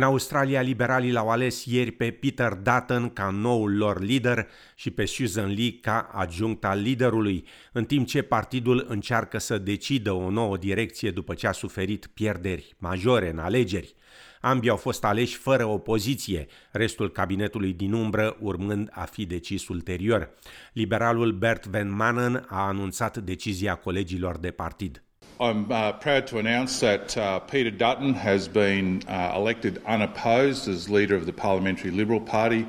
În Australia, liberalii l-au ales ieri pe Peter Dutton ca noul lor lider și pe Susan Lee ca adjunct al liderului, în timp ce partidul încearcă să decidă o nouă direcție după ce a suferit pierderi majore în alegeri. Ambii au fost aleși fără opoziție, restul cabinetului din umbră urmând a fi decis ulterior. Liberalul Bert Van Manen a anunțat decizia colegilor de partid. I'm uh, proud to announce that uh, Peter Dutton has been uh, elected unopposed as leader of the Parliamentary Liberal Party,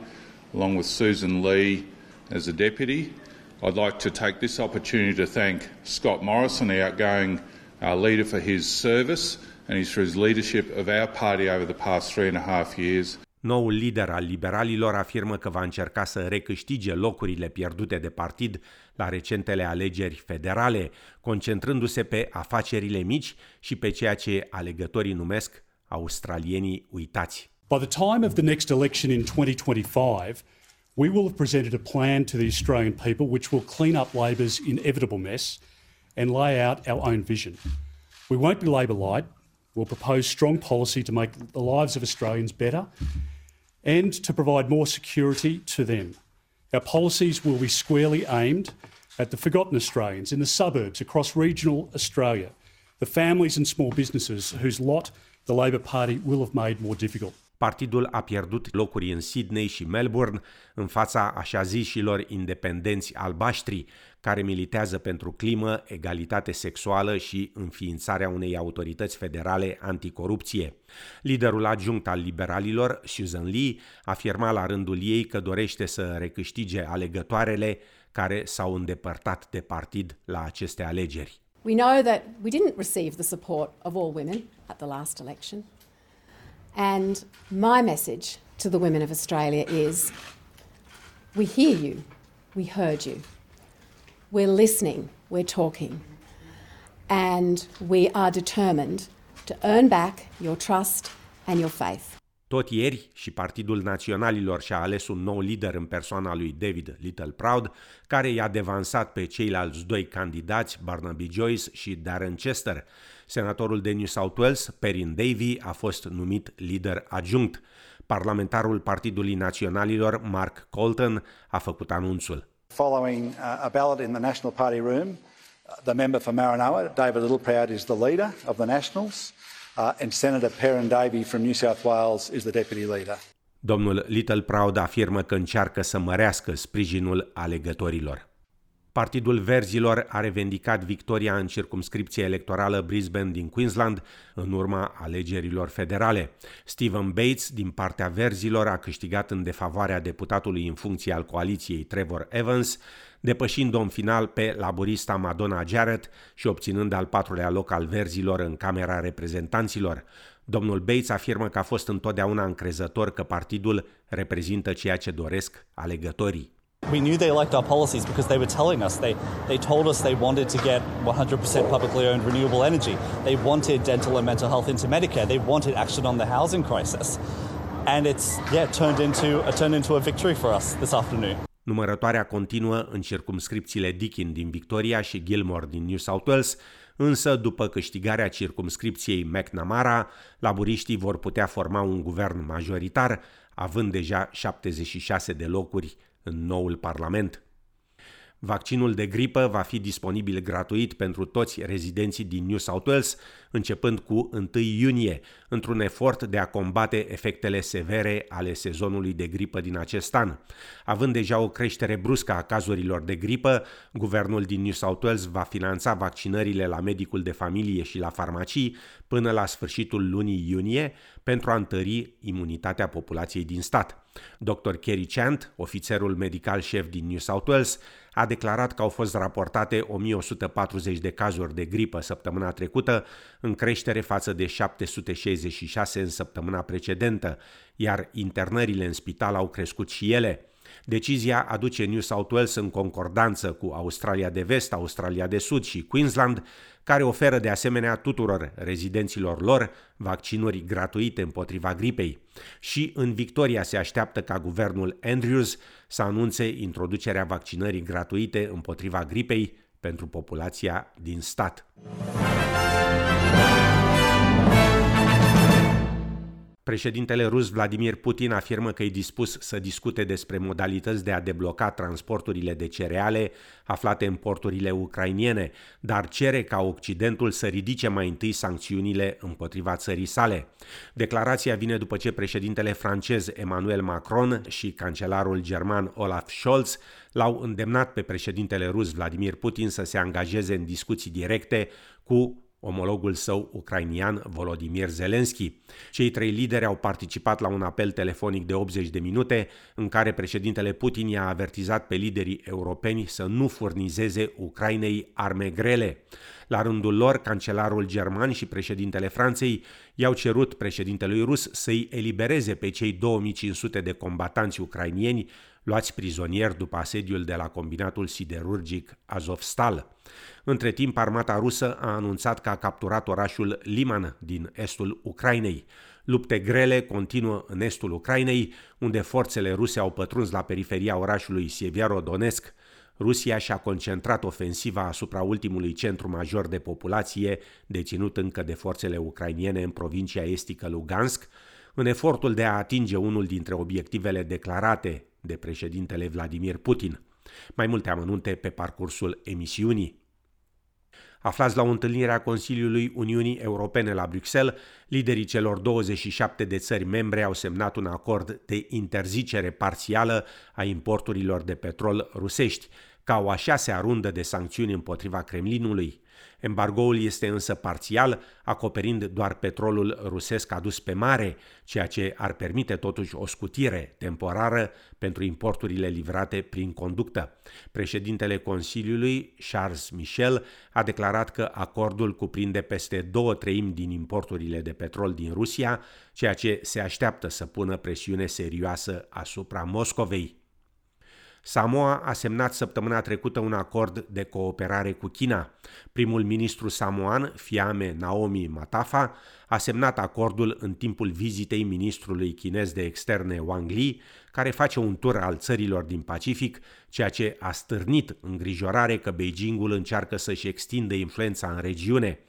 along with Susan Lee as the deputy. I'd like to take this opportunity to thank Scott Morrison, the outgoing uh, leader, for his service and for his leadership of our party over the past three and a half years. Noul lider al liberalilor afirmă că va încerca să recâștige locurile pierdute de partid la recentele alegeri federale, concentrându-se pe afacerile mici și pe ceea ce alegătorii numesc australienii uitați. By the time of the next election in 2025, we will have presented a plan to the Australian people which will clean up Labor's inevitable mess and lay out our own vision. We won't be Labor light. We'll propose strong policy to make the lives of Australians better and to provide more security to them. Our policies will be squarely aimed at the forgotten Australians in the suburbs across regional Australia, the families and small businesses whose lot the Labor Party will have made more difficult. Partidul a pierdut locuri în Sydney și Melbourne în fața așa zișilor independenți albaștri, care militează pentru climă, egalitate sexuală și înființarea unei autorități federale anticorupție. Liderul adjunct al liberalilor, Susan Lee, afirma la rândul ei că dorește să recâștige alegătoarele care s-au îndepărtat de partid la aceste alegeri. We know that we didn't receive the support of all women at the last election. And my message to the women of Australia is we hear you, we heard you, we're listening, we're talking, and we are determined to earn back your trust and your faith. Tot ieri și Partidul Naționalilor și-a ales un nou lider în persoana lui David Little Proud, care i-a devansat pe ceilalți doi candidați, Barnaby Joyce și Darren Chester. Senatorul de New South Wales, Perrin Davy, a fost numit lider adjunct. Parlamentarul Partidului Naționalilor, Mark Colton, a făcut anunțul. Following uh, a ballot in the National Party room, uh, the member for Maranoa, David Littleproud, is the leader of the Nationals uh, and Senator Perrin Davey from New South Wales is the deputy leader. Domnul Little Proud afirmă că încearcă să mărească sprijinul alegătorilor. Partidul Verzilor a revendicat victoria în circumscripția electorală Brisbane din Queensland în urma alegerilor federale. Stephen Bates din partea Verzilor a câștigat în defavoarea deputatului în funcție al coaliției Trevor Evans, depășind-o în final pe laborista Madonna Jarrett și obținând al patrulea loc al Verzilor în Camera Reprezentanților. Domnul Bates afirmă că a fost întotdeauna încrezător că partidul reprezintă ceea ce doresc alegătorii. We knew they liked our policies because they were telling us. They, they told us they wanted to get 100% publicly owned renewable energy. They wanted dental and mental health into Medicare. They wanted action on the housing crisis. And it's, yeah, turned into, it turned into a victory for us this afternoon. Numărătoarea continuă în circumscripțiile Dickin din Victoria și Gilmore din New South Wales, însă după câștigarea circumscripției McNamara, laburiștii vor putea forma un guvern majoritar, având deja 76 de locuri în noul Parlament. Vaccinul de gripă va fi disponibil gratuit pentru toți rezidenții din New South Wales, începând cu 1 iunie, într-un efort de a combate efectele severe ale sezonului de gripă din acest an. Având deja o creștere bruscă a cazurilor de gripă, guvernul din New South Wales va finanța vaccinările la medicul de familie și la farmacii până la sfârșitul lunii iunie pentru a întări imunitatea populației din stat. Dr. Kerry Chant, ofițerul medical șef din New South Wales, a declarat că au fost raportate 1140 de cazuri de gripă săptămâna trecută, în creștere față de 766 în săptămâna precedentă, iar internările în spital au crescut și ele. Decizia aduce New South Wales în concordanță cu Australia de Vest, Australia de Sud și Queensland, care oferă de asemenea tuturor rezidenților lor vaccinuri gratuite împotriva gripei. Și în Victoria se așteaptă ca guvernul Andrews să anunțe introducerea vaccinării gratuite împotriva gripei pentru populația din stat. Președintele rus Vladimir Putin afirmă că e dispus să discute despre modalități de a debloca transporturile de cereale aflate în porturile ucrainiene, dar cere ca Occidentul să ridice mai întâi sancțiunile împotriva țării sale. Declarația vine după ce președintele francez Emmanuel Macron și cancelarul german Olaf Scholz l-au îndemnat pe președintele rus Vladimir Putin să se angajeze în discuții directe cu omologul său ucrainian Volodymyr Zelensky. Cei trei lideri au participat la un apel telefonic de 80 de minute în care președintele Putin i-a avertizat pe liderii europeni să nu furnizeze Ucrainei arme grele. La rândul lor, cancelarul german și președintele Franței i-au cerut președintelui rus să-i elibereze pe cei 2500 de combatanți ucrainieni luați prizonieri după asediul de la combinatul siderurgic Azovstal. Între timp, armata rusă a anunțat că a capturat orașul Liman din estul Ucrainei. Lupte grele continuă în estul Ucrainei, unde forțele ruse au pătruns la periferia orașului Sieviero-Donetsk. Rusia și-a concentrat ofensiva asupra ultimului centru major de populație, deținut încă de forțele ucrainiene în provincia estică Lugansk, în efortul de a atinge unul dintre obiectivele declarate de președintele Vladimir Putin. Mai multe amănunte pe parcursul emisiunii. Aflați la o întâlnire a Consiliului Uniunii Europene la Bruxelles, liderii celor 27 de țări membre au semnat un acord de interzicere parțială a importurilor de petrol rusești, ca o a șasea rundă de sancțiuni împotriva Kremlinului. Embargoul este însă parțial, acoperind doar petrolul rusesc adus pe mare, ceea ce ar permite totuși o scutire temporară pentru importurile livrate prin conductă. Președintele Consiliului, Charles Michel, a declarat că acordul cuprinde peste două treimi din importurile de petrol din Rusia, ceea ce se așteaptă să pună presiune serioasă asupra Moscovei. Samoa a semnat săptămâna trecută un acord de cooperare cu China. Primul ministru samoan, Fiame Naomi Matafa, a semnat acordul în timpul vizitei ministrului chinez de externe Wang Li, care face un tur al țărilor din Pacific, ceea ce a stârnit îngrijorare că Beijingul încearcă să-și extindă influența în regiune.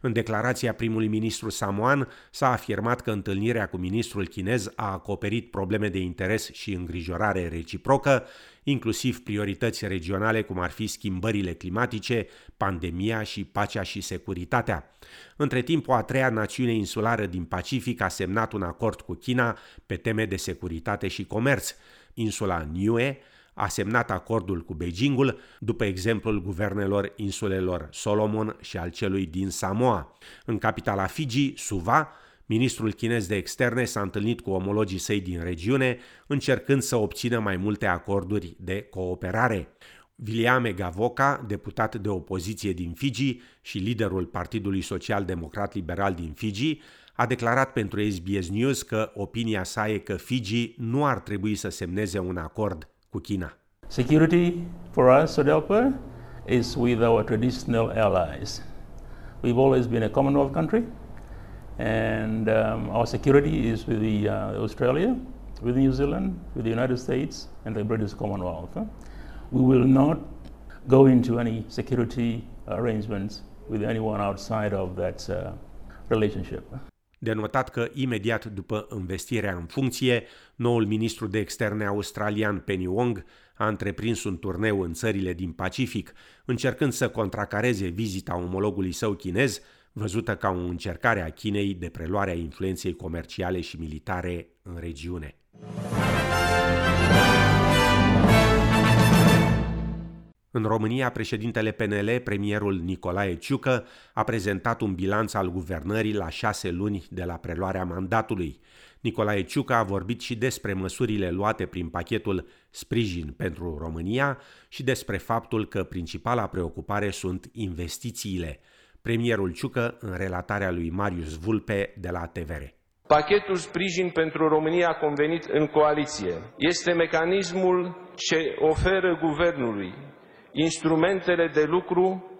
În declarația primului ministru samoan s-a afirmat că întâlnirea cu ministrul chinez a acoperit probleme de interes și îngrijorare reciprocă, inclusiv priorități regionale cum ar fi schimbările climatice, pandemia și pacea și securitatea. Între timp, o a treia națiune insulară din Pacific a semnat un acord cu China pe teme de securitate și comerț. Insula Niue a semnat acordul cu Beijingul după exemplul guvernelor insulelor Solomon și al celui din Samoa. În capitala Fiji, Suva, Ministrul chinez de externe s-a întâlnit cu omologii săi din regiune, încercând să obțină mai multe acorduri de cooperare. Viliame Gavoca, deputat de opoziție din Fiji și liderul Partidului Social Democrat Liberal din Fiji, a declarat pentru SBS News că opinia sa e că Fiji nu ar trebui să semneze un acord cu China. Security for us, SODELPA, is with our traditional allies. We've always been a Commonwealth country, and um, our security is with the, uh, Australia, with New Zealand, with the United States, and the British Commonwealth. We will not go into any security arrangements with anyone outside of that uh, relationship. De notat că imediat după investirea în funcție, noul ministru de externe australian Penny Wong a întreprins un turneu în țările din Pacific, încercând să contracareze vizita omologului său chinez, văzută ca o încercare a Chinei de preluarea influenței comerciale și militare în regiune. În România, președintele PNL, premierul Nicolae Ciucă, a prezentat un bilanț al guvernării la șase luni de la preluarea mandatului. Nicolae Ciucă a vorbit și despre măsurile luate prin pachetul Sprijin pentru România și despre faptul că principala preocupare sunt investițiile. Premierul Ciucă în relatarea lui Marius Vulpe de la TVR. Pachetul sprijin pentru România convenit în coaliție este mecanismul ce oferă guvernului instrumentele de lucru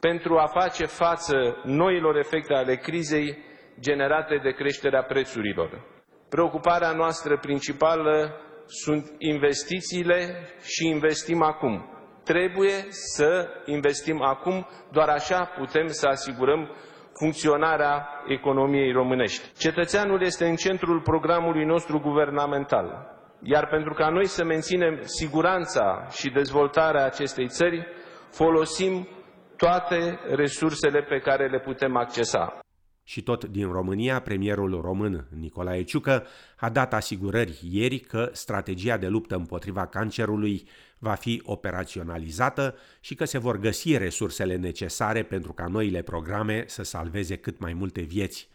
pentru a face față noilor efecte ale crizei generate de creșterea prețurilor. Preocuparea noastră principală sunt investițiile și investim acum. Trebuie să investim acum, doar așa putem să asigurăm funcționarea economiei românești. Cetățeanul este în centrul programului nostru guvernamental, iar pentru ca noi să menținem siguranța și dezvoltarea acestei țări, folosim toate resursele pe care le putem accesa. Și tot din România, premierul român Nicolae Ciucă a dat asigurări ieri că strategia de luptă împotriva cancerului va fi operaționalizată și că se vor găsi resursele necesare pentru ca noile programe să salveze cât mai multe vieți.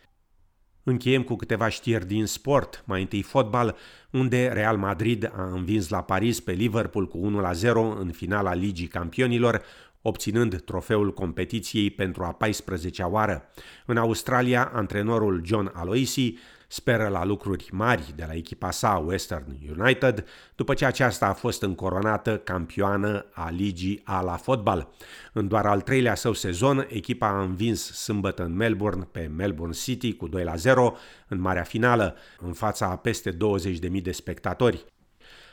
Încheiem cu câteva știri din sport, mai întâi fotbal, unde Real Madrid a învins la Paris pe Liverpool cu 1-0 în finala Ligii Campionilor, obținând trofeul competiției pentru a 14-a oară. În Australia, antrenorul John Aloisi speră la lucruri mari de la echipa sa Western United, după ce aceasta a fost încoronată campioană a ligii A la fotbal. În doar al treilea său sezon, echipa a învins sâmbătă în Melbourne pe Melbourne City cu 2 la 0 în marea finală, în fața a peste 20.000 de spectatori.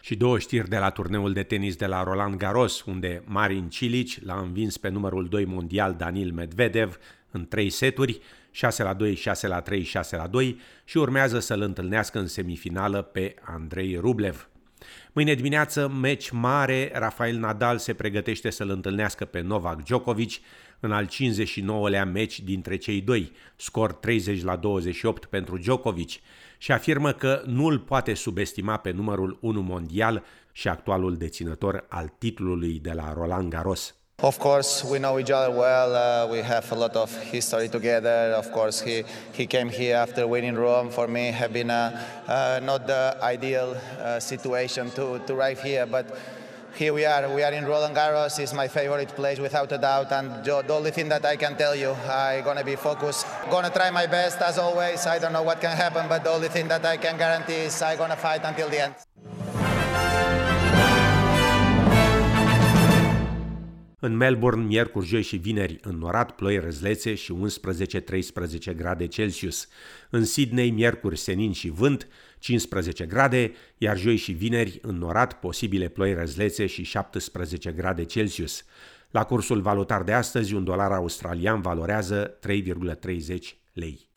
Și două știri de la turneul de tenis de la Roland Garros, unde Marin Cilic l-a învins pe numărul 2 mondial Danil Medvedev în trei seturi, 6 la 2, 6 la 3, 6 la 2 și urmează să-l întâlnească în semifinală pe Andrei Rublev. Mâine dimineață, meci mare, Rafael Nadal se pregătește să-l întâlnească pe Novak Djokovic în al 59-lea meci dintre cei doi, scor 30 la 28 pentru Djokovic, și afirmă că nu îl poate subestima pe numărul 1 mondial și actualul deținător al titlului de la Roland Garros. Of course, we know each other well. Uh, we have a lot of history together. Of course, he, he came here after winning Rome. For me, have been a, uh, not the ideal uh, situation to, to arrive here, but here we are. We are in Roland Garros. It's my favorite place without a doubt. And the only thing that I can tell you, I'm gonna be focused. Gonna try my best as always. I don't know what can happen, but the only thing that I can guarantee is I'm gonna fight until the end. În Melbourne, miercuri, joi și vineri, înnorat, ploi răzlețe și 11-13 grade Celsius. În Sydney, miercuri, senin și vânt, 15 grade, iar joi și vineri, înnorat, posibile ploi răzlețe și 17 grade Celsius. La cursul valutar de astăzi, un dolar australian valorează 3,30 lei.